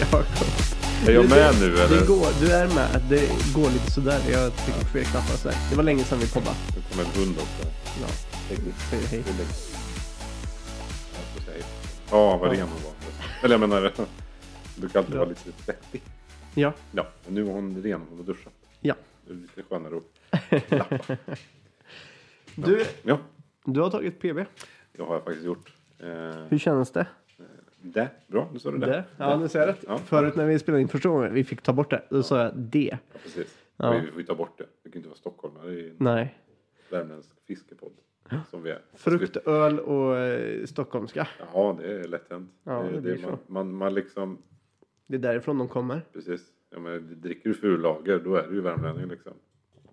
Jakob. Är jag med nu eller? Det går, du är med. Det går lite sådär. Jag trycker på fel knappar sådär. Det var länge sedan vi poddade. Nu kommer en hund också. Ja, säg hej. Ja, vad ren hon var. Eller jag menar, du kan alltid vara lite svettig. Ja, Ja, men nu var hon ren. Hon har duschat. ja. Det är lite skönare att klappa. Du, Ja, du har tagit PB. det har jag faktiskt gjort. Eh, Hur känns det? Det, bra. Nu sa du det. Det? Ja, nu säger jag rätt. Ja. Förut när vi spelade in första gången, vi fick ta bort det. Då sa jag det. Ja, precis. Ja. Vi får ju ta bort det. Det kan inte vara stockholmare i en Nej. värmländsk fiskepodd. Som vi är. Frukt, öl och eh, stockholmska. Ja, det är lätt hänt. Ja, det blir man, man, man liksom, Det är därifrån de kommer. precis. Ja, men, dricker du furlager, då är du ju värmlänning liksom.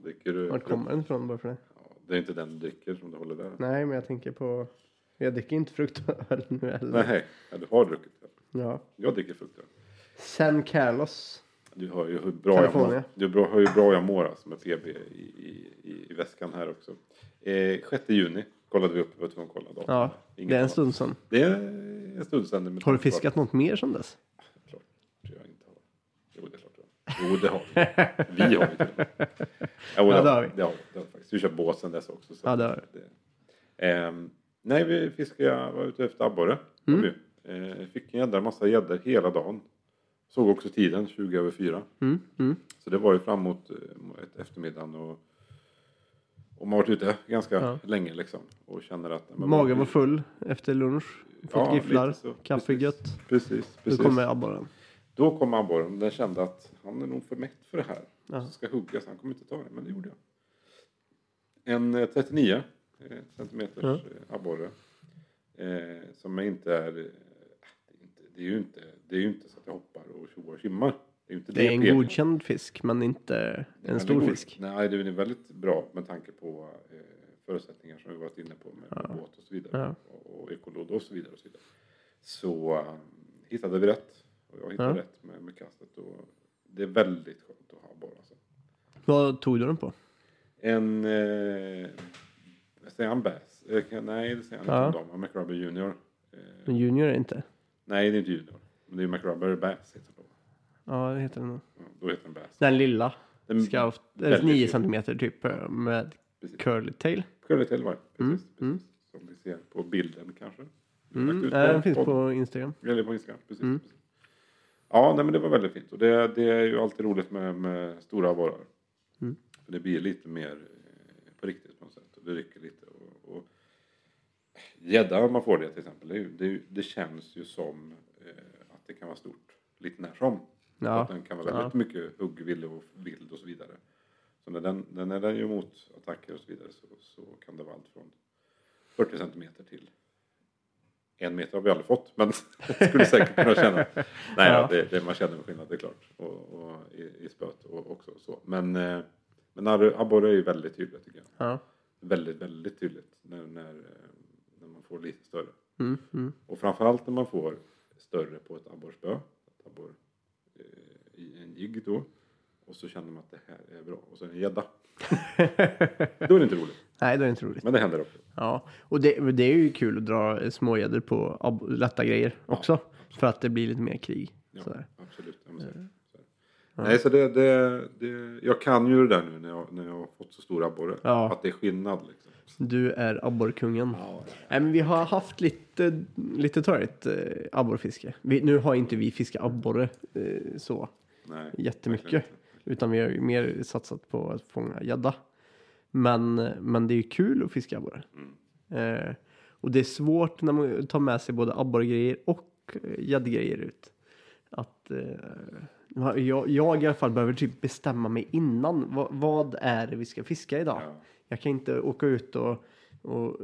Dricker du, Vart kommer den ifrån bara för det? Ja, det är inte den du dricker som du håller där. Nej, men jag tänker på... Jag dricker inte frukt och öl nu heller. Nej, ja, du har druckit det. Ja. Jag dricker frukter. San Carlos. Du har ju hur bra jag mår. Du har ju bra jag mår alltså med PB i, i, i, väskan här också. Eh, 6 juni kollade vi upp, vi var tvungna att kolla datum. Ja, Inget det är en annat. stund sedan. Det är en stund sedan. Har du fiskat något mer sedan dess? att- Klart jag inte har. Jo, det är klart jag. Jo, det har vi. Vi har ju till och med. Jo, Ja, det det har vi. vi. Det har vi. Det har vi faktiskt. Vi köpt båt sedan dess också. Så Ja, det har det. Ehm, nej, vi fiskade, jag var ute efter abborre. Mm. vi. Eh, fick en jädra massa gäddor hela dagen. Såg också tiden, 20 över 4. Mm, mm. Så det var ju fram mot eh, ett eftermiddagen och, och man varit ute ganska Ja. länge liksom. Och känner att... Magen var full efter lunch. Fått Ja, gifflar, kaffe Precis. gött. Precis, Då precis. kommer abborren. Då kom abborren. Den kände att han är nog för mätt för det här. Ja. Så ska huggas. Han kommer inte ta det. Men det gjorde jag. En eh, 39 eh, centimeters Ja. eh, abborre. Eh, som inte är... eh, det, är inte, det är ju inte, det är ju inte så att jag hoppar och tjoar och simmar. Det är, inte Det är en godkänd fisk, men inte en stor god. fisk. Nej, det är väldigt bra med tanke på eh, förutsättningar som vi varit inne på med, med båt och så vidare. Ja. Och, och ekolod och så vidare. Och så vidare. så eh, hittade vi rätt. Och jag hittade Ja. rätt med, med kastet. Och det är väldigt skönt att ha abborre. Alltså. Vad tog du den på? En... Eh, säger han bass? Eh, nej, det säger han Ja. inte om dem. McRubber Junior. Eh, En junior är inte. nej, det är inte Junior. Men det är McRubber Bass. Heter det. Ja, det heter den nog. Ja, då heter den Bass. Den lilla. Den- Scout. väldigt 9 liten. centimeter typ eh, med Precis. curly tail. Curly tail var det. Mm, Precis, precis. Som vi ser på bilden kanske. Mm. på den finns på Instagram. Eller på Instagram, precis. Mm. precis. Ja, nej, men det var väldigt fint. Och det, det är ju alltid roligt med, med stora abborrar. Mm. För det blir lite mer på riktigt det rycker lite. Och, gädda, om man får det till exempel. Det, det, det känns ju som eh, att det kan vara stort lite när som. Ja. Att den kan vara väldigt mycket huggvillig och vild och så vidare. Så när den, när den är emot attacker och så vidare så, så kan det vara allt från 40 centimeter till en meter har vi aldrig fått, men skulle säkert kunna känna. Nej, Ja. ja. det, det, man känner skillnad, det är klart. Och, och i, i spöet och också så. Men, eh, men abborre är ju väldigt tydligt tycker jag. Ja. Väldigt, väldigt tydligt när, när, eh, när man får lite större. Mm, mm. Och framförallt när man får större på ett abborrspö. Ett abborr eh, i en jigg då. Och så känner man att det här är bra. Och så är det en gädda. Då är det inte roligt. Nej, det är inte roligt. Men det händer också. Ja, och det, det är ju kul att dra smågäddor på lätta grejer också. För att det blir lite mer krig. Ja, absolut. Nej, så det, det, det, jag kan ju det där nu när jag, när jag har fått så stora abborre. Ja. Att det är skillnad liksom. Du är abborrkungen. Ja, Nej, men vi har haft lite, lite törligt eh, abborrfiske. Vi, nu har inte vi fiskat abborre eh, så nej. jättemycket. Utan vi har ju mer satsat på att fånga gädda. Men, men det är ju kul att fiska abborre. Mm. Eh, och det är svårt när man tar med sig både abborrgrejer och eh, gäddgrejer ut. Att eh, jag, jag i alla fall behöver typ bestämma mig innan. Vad, vad är det vi ska fiska idag? Ja. Jag kan inte åka ut och, och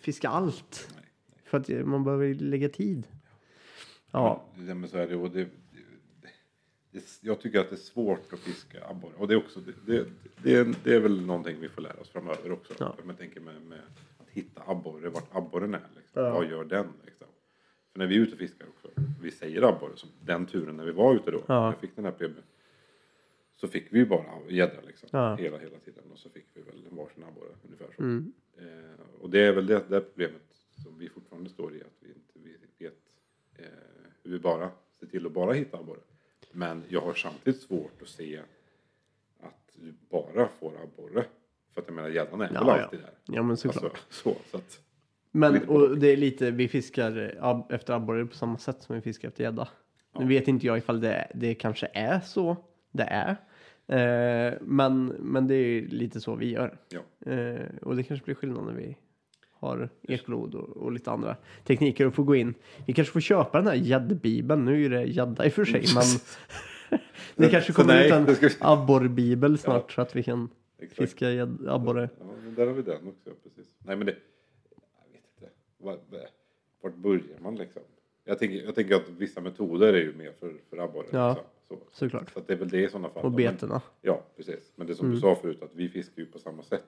fiska allt. Nej, För att man behöver lägga tid. Ja, Ja, men så är det. Och det, jag tycker att det är svårt att fiska abborre. Och det är, också, det, det, det är väl någonting vi får lära oss framöver också. Ja. Jag tänker med, med att hitta abborre, vart abborren är. Liksom. Ja. Vad gör den? Liksom. För när vi är ute och fiskar också, vi säger abborre, som den turen när vi var ute då, Ja. jag fick den här PB. Så fick vi ju bara gädda liksom, Ja. hela, hela tiden. Och så fick vi väl varsin abborre ungefär så. mm, Eh, och det är väl det, det problemet som vi fortfarande står i, att vi inte vi vet eh, hur vi bara ser till att bara hitta abborre. Men jag har samtidigt svårt att se att du bara får abborre. För att jag menar gäddan är Ja, väl ja. alltid där. Ja men såklart. Alltså, så, så att, Men och det är lite, vi fiskar ab- efter abborre på samma sätt som vi fiskar efter gädda. Nu vet inte jag ifall det, det kanske är så det är. Eh, men, men det är lite så vi gör. ja. Eh, och det kanske blir skillnad när vi har ekolod och, och lite andra tekniker och får gå in. Vi kanske får köpa den här gäddbibeln. Nu är det gädda i och för sig, men det kanske kommer nej, ut en abborrbibel snart så att vi kan Exakt. fiska abborre. Ja, där har vi den också, precis. Nej men det, jag vet inte. Var- Vart börjar man liksom? Jag tänker, jag tänker att vissa metoder är ju mer för, för abborre. Ja, liksom. så. såklart. Så det är väl det i sådana fall. Och betena. Ja, precis. Men det som Mm. du sa förut, att vi fiskar ju på samma sätt.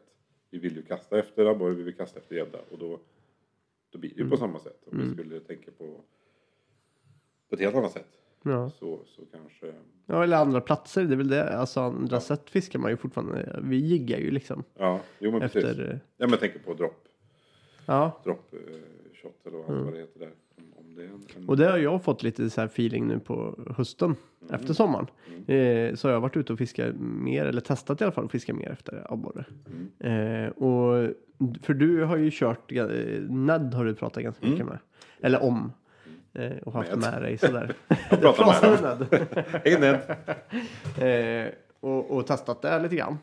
Vi vill ju kasta efter abborre, vi vill kasta efter gädda. Och då, då blir det ju Mm. på samma sätt. Om vi skulle tänka på, på ett helt annat sätt. Ja. Så, så kanske... ja, eller andra platser. Det är väl det. Alltså andra sätt fiskar man ju fortfarande. Vi jiggar ju liksom Ja, jo men precis. efter. eh, Ja, men jag tänker på dropp. Ja, Drop eh, eller allt vad det heter där. Om, det en, en... Mm. och det har jag fått lite så här feeling nu på hösten efter sommaren. Eh, så har jag varit ute och fiskat mer, eller testat i alla fall att fiska mer efter abborre. Eh, och för du har ju kört, eh, Ned har du pratat ganska mycket med. Eller om. Eh, och haft Med. med dig sådär. Jag pratar med dem. Hej Ned! Ned. eh, och, och testat det lite grann.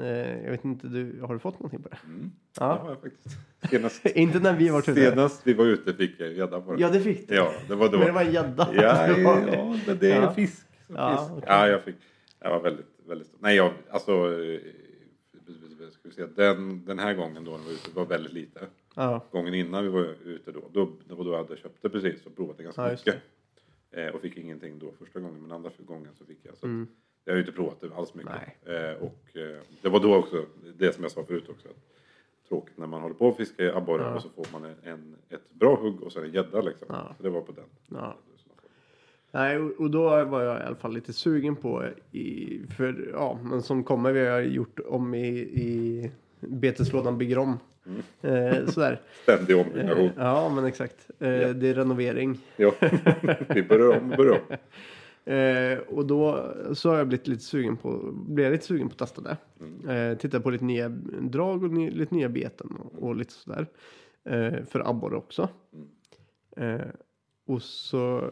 Eh, jag vet inte, du, har du fått någonting på det? Ja, Ja. har jag faktiskt. Senast, inte när vi varit ute. senast vi var ute fick jag gädda på det. Ja, det fick du. Ja, det var då. Men det var en gädda. Ja, ja, men det är Ja. fisk. Ja, fisk. okej. ja, jag fick. Jag var väldigt, väldigt stor. Nej, jag, alltså. eh, Ska vi säga, den, den här gången då när vi var ute var väldigt lite. Ja. Gången innan vi var ute då, då det var då jag hade köpt det precis och provat det ganska Ja, mycket. Eh, och fick ingenting då första gången, men andra gången så fick jag. Så att Mm. Jag har ju inte provat det alls mycket. Eh, och eh, det var då också, det som jag sa förut också. Att tråkigt när man håller på att fiska i abborre Ja. och så får man en, en, ett bra hugg och sen en gädda liksom. Ja. Så det var på den. Ja. Nej, och, då var jag i alla fall lite sugen på, i, för ja, men som kommer, vi har gjort om i, i beteslådan bygger om. Eh, sådär. Ständig ombyggnation. Eh, ja, men exakt. Eh, Det är renovering. Ja, vi börjar om och börjar om. Eh, och då så har jag blivit lite sugen på, blev lite sugen på att testa det. Eh, titta på lite nya drag och ny, lite nya beten och, och lite sådär. Eh, för abborre också. Eh, och så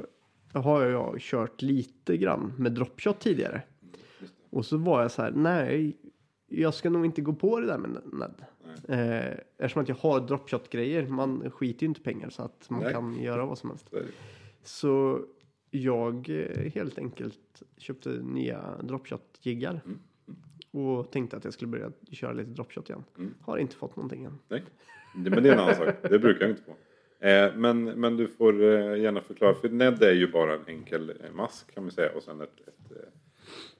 har jag kört lite grann med dropshot tidigare. Och så var jag så här, nej, jag ska nog inte gå på det där med Ned. Eh, eftersom att jag har dropshot-grejer, man skiter ju inte pengar så att man Nej. kan göra vad som helst. Så jag eh, helt enkelt köpte nya dropshot-jiggar. Och tänkte att jag skulle börja köra lite dropshot igen. Mm. Har inte fått någonting än. Nej, men det är en annan sak. Det brukar jag inte få. Eh, men, men du får eh, gärna förklara. För Ned är ju bara en enkel mask kan man säga. Och sen ett, ett,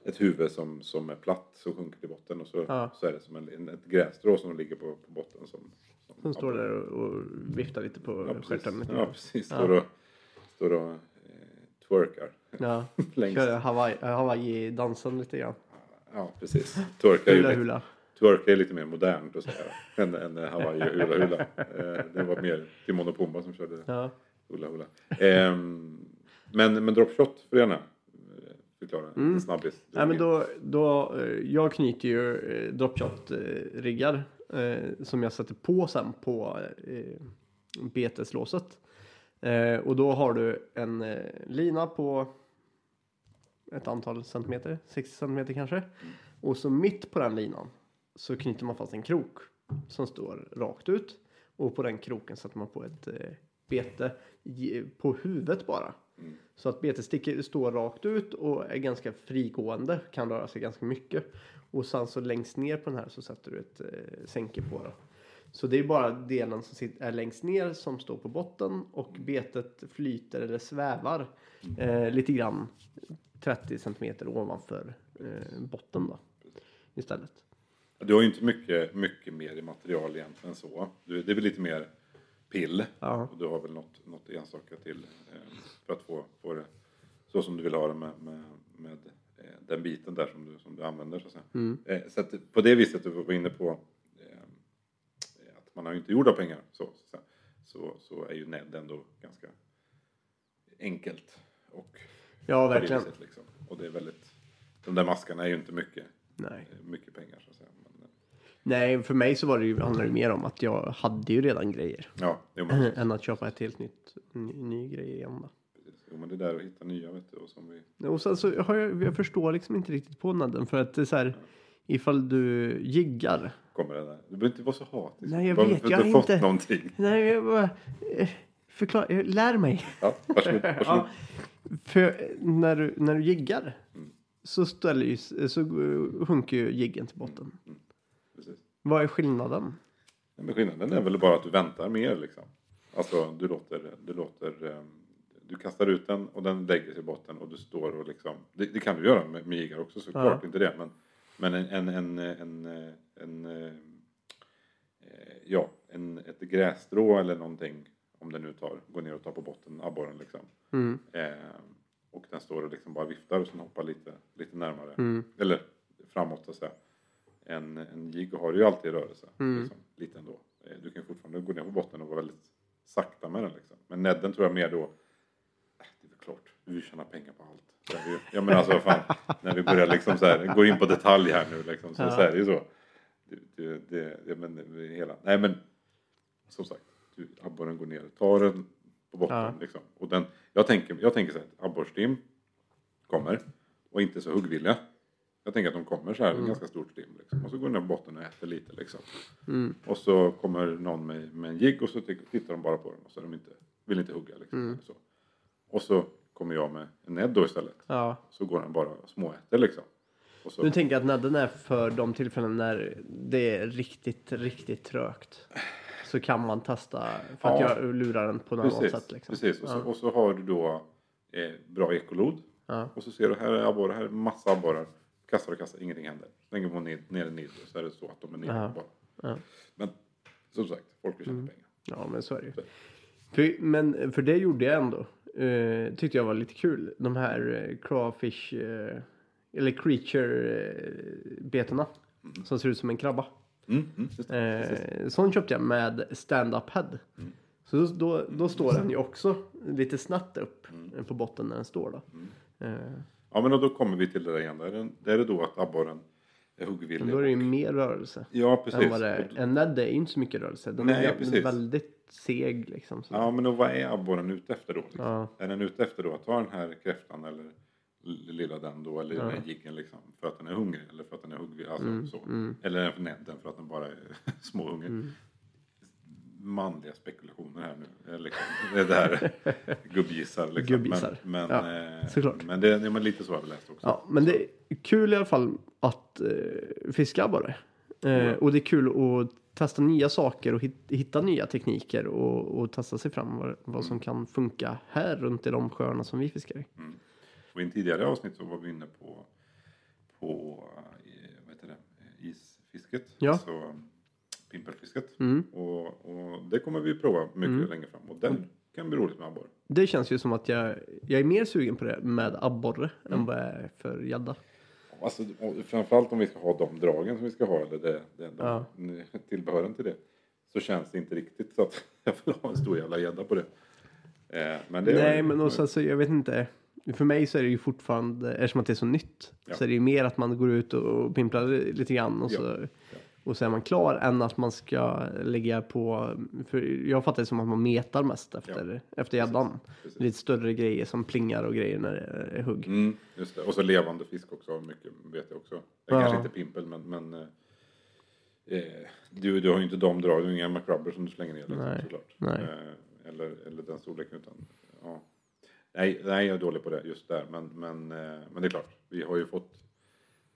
ett huvud som, som är platt som sjunker till botten. Och så, Ja. så är det som en, ett grässtrå som ligger på, på botten. Som, Som står där och, och viftar lite på Ja, stjärten. Ja, precis. Ja. Står och, står och twerkar. Ja, kör Hawaii, Hawaii-dansen lite grann. Ja, precis. Twerkar Hula hula. twerkar är lite mer modernt att säga. än, än Hawaii och hula hula. Eh, det var mer Timon och Pumba som körde Ja. hula hula. Ehm, men, men dropshot du gärna eh, förklara. En snabbis. Nej, men då, då, eh, jag knyter ju eh, dropshot-riggar eh, som jag sätter på sen på eh, beteslåset. Eh, och då har du en eh, lina på ett antal centimeter, 60 centimeter kanske. Och så mitt på den linan så knyter man fast en krok som står rakt ut. Och på den kroken sätter man på ett eh, bete på huvudet bara. Så att betet sticker, står rakt ut och är ganska frigående, kan röra sig ganska mycket. Och sen så längst ner på den här så sätter du ett eh, sänke på Då. Så det är bara delen som är längst ner som står på botten och betet flyter eller svävar eh, lite grann 30 centimeter ovanför eh, botten då istället. Du har ju inte mycket, mycket mer i material egentligen än så. Du, det är väl lite mer pill. Ja. Och du har väl något, något enstaka till eh, för att få, få det så som du vill ha det med, med, med eh, den biten där som du, som du använder. Så att. Mm. Eh, så att på det viset du var inne på man har ju inte gjort av pengar så, så, så, är ju Ned ändå ganska enkelt. Och Ja, verkligen. viset, liksom. Och det är väldigt, de där maskarna är ju inte mycket, Nej. mycket pengar så att säga. Men, eh, Nej, för mig så var det ju, handlade det mer om att jag hade ju redan grejer. ja, jo, men, än att köpa ett helt nytt, ny, ny grej igen då. jo men det där att hitta nya vet du. Och som vi, Och sen så har jag, jag förstår liksom inte riktigt på nadden för att det är så här, ifall du jiggar. kommer det där. Du behöver inte vara så hatisk. Nej, jag Bara vet, jag har fått inte- någonting. Nej, jag bara, eh, förklara, eh, lär mig. Ja, varsågod. varsågod. Ja, för när du, när du jiggar Mm. så, ställer ju, så eh, sjunker ju jiggen till botten. Precis. Vad är skillnaden? Nej, Men skillnaden är väl bara att du väntar mer liksom. Alltså du låter, du låter, ehm, du kastar ut den och den lägger sig i botten och du står och liksom, det, det kan du göra med, med jiggar också såklart, Ja. inte det. Men, men en, en, en, en, eh, ja, en, ett grässtrå eller någonting, om den nu tar, går ner och tar på botten, abborren liksom. Mm. Eh, och den står och liksom bara viftar och sen hoppar lite, lite närmare. Mm. Eller framåt så att säga. En, en jigg har ju alltid rörelse. Mm. Liksom, lite ändå. Eh, Du kan fortfarande gå ner på botten och vara väldigt sakta med den. Liksom. Men nedden tror jag mer då. Äh, det är väl klart, vi tjänar pengar på allt. Är ju. Ja men alltså fan. När vi börjar liksom så här, gå in på detalj här nu liksom. Så, Ja. så är det ju så. Det, det, det, men, det, hela. Nej men. Som sagt. Abborren går ner, tar den på botten. Ja. Liksom. Och den, jag, tänker, jag tänker så här att abborrstim kommer. Och inte så huggvilliga. Jag tänker att de kommer så här, en ganska stort stim. Liksom. Och så går den ner på botten och äter lite liksom. Mm. Och så kommer någon med, med en jigg och så tittar de bara på den och så är de inte, vill inte hugga. Liksom, Mm. så. Och så kommer jag med en nedd då istället. Ja. Så går den bara och småäter liksom. Och så, Du tänker att nadden är för de tillfällen när det är riktigt, riktigt trögt. Så kan man testa för att Ja. jag lurar den på något precis, sätt. Liksom. precis. Och, så, Ja. och så har du då eh, bra ekolod. Ja. Och så ser du här är abborrar, här är massa abborrar. Kastar och kastar, ingenting händer. Lägger man ner, ner en nidd så är det så att de är nere bara. Ja. Men som sagt, folk vill tjäna Mm. pengar. ja, men så är det ju. För, men för det gjorde jag ändå. Eh, tyckte jag var lite kul. De här eh, crawfish, eh, eller creature-betorna. Som ser ut som en krabba. Mm, mm, just det. Sån köpte jag med stand-up head. Mm. Så då, då, då står den ju också lite snett upp Mm. på botten när den står då. Eh, Ja men då kommer vi till det där igen. Där är, det- där är det då att abborren men då är det ju mer rörelse. Ja precis. Än vad det är. En ned är ju inte så mycket rörelse. Den Nej, är precis. väldigt seg liksom. Så. Ja men då, vad är abborren ute efter då? Liksom? Ja. Är den ute efter då att ta den här kräftan eller lilla den då eller Ja. den här jiggen liksom för att den är hungrig eller för att den är huggvillig? Alltså Mm, så. mm. Eller är den nädden för att den bara är småhungrig? Mm. Manliga spekulationer här nu. Eh, Liksom. Det är det här gubbgissar. Liksom. Gubbgissar. Men, men, Ja, eh, såklart. men, det, men lite så har vi läst också. Ja, men det är kul i alla fall att eh, fiska abborre. Eh, Mm. och det är kul att testa nya saker och hit, hitta nya tekniker och, och testa sig fram vad, vad som kan funka här runt i de sjöarna som vi fiskar i. Och i en tidigare avsnitt så var vi inne på, på eh, vad heter det, isfisket. Ja. Alltså pimpelfisket. Mm. Och, och det kommer vi prova mycket längre fram. Och den kan bli roligt med abborre. Det känns ju som att jag, jag är mer sugen på det med abborre Mm. än vad jag är för gädda. Alltså, framförallt om vi ska ha de dragen som vi ska ha, eller det, det, de, Ja. tillbehören till det. Så känns det inte riktigt så att jag vill ha en stor jävla gädda på det. Eh, men det Nej, men och sen så, jag vet inte. För mig så är det ju fortfarande, eftersom att det är så nytt, Ja. så är det ju mer att man går ut och pimplar lite grann och Ja. så, och så är man klar än att man ska lägga på, för jag fattar det som att man metar mest efter, efter gäddan. Lite större grejer som plingar och grejer när det är hugg. Mm, just det. Och så levande fisk också, mycket vet jag också. Det är Ja. kanske inte pimpel, men, men eh, eh, du, du har ju inte de drag, du har inga McRubber som du slänger ner liksom, Nej. såklart. Nej. Eh, eller, eller den storleken utan, ja. Nej, nej, jag är dålig på det just där, men, men, eh, men det är klart, vi har ju fått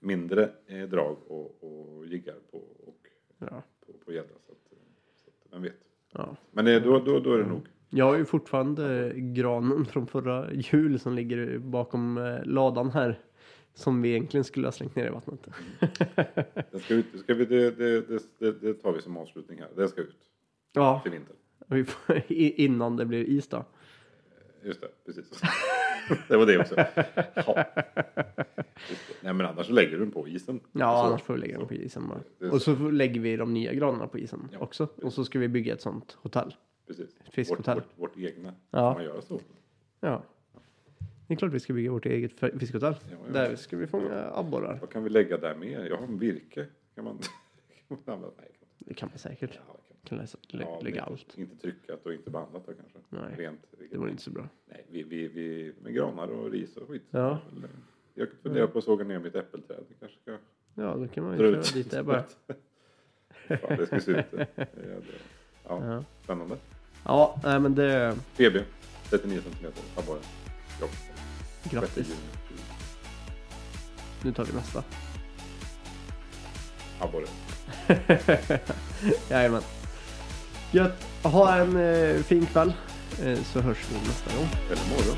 mindre eh, drag och, och jiggar på, och, Ja. på, på gädda, så att, eh, så att vem vet. Ja. Men eh, då, då, då är det nog. Jag har ju fortfarande granen från förra jul som ligger bakom ladan här. Som vi egentligen skulle ha slängt ner i vattnet. Den ska ut, ska vi, det, det, det, det, det tar vi som avslutning här. Den ska ut Ja, till vintern. innan det blir is då. Just det, precis. det var det också. Ja. Nej men annars så lägger du den på isen. Ja, så- annars får vi lägga dem på isen bara. Och så lägger vi de nya granarna på isen Ja, också. Och så ska vi bygga ett sånt hotell. Precis. Fiskhotell. Vårt, vårt, vårt egna. Ja. Kan man göra så? Ja. Det är klart vi ska bygga vårt eget f- fiskehotell. Ja, ja. Där ska vi fånga abborrar. Vad kan vi lägga där mer? Jag har en virke. Kan man, kan man använda? Nej, kan Det kan vi säkert. ja, kan Kan läsa, lä, Ja, lägga men allt. Inte tryckat och inte bandat då kanske. Nej, Rent, Det vore inte så bra. Nej, vi, vi, vi, med granar och ris och skit. Ja. Jag funderar på att såga ner mitt äppelträd. Vi kanske ska Ja, då kan man ju köra dit det bara. Fan, det ska se ut. Ja, Ja, Ja, spännande. ja nej, men det... BB, 39 centimeter abborre. Grattis. 6 juni. Nu tar vi nästa. Abborre. Jajamän. Gött. Ha en eh, fin kväll. Eh, så hörs vi nästa gång. Eller morgon.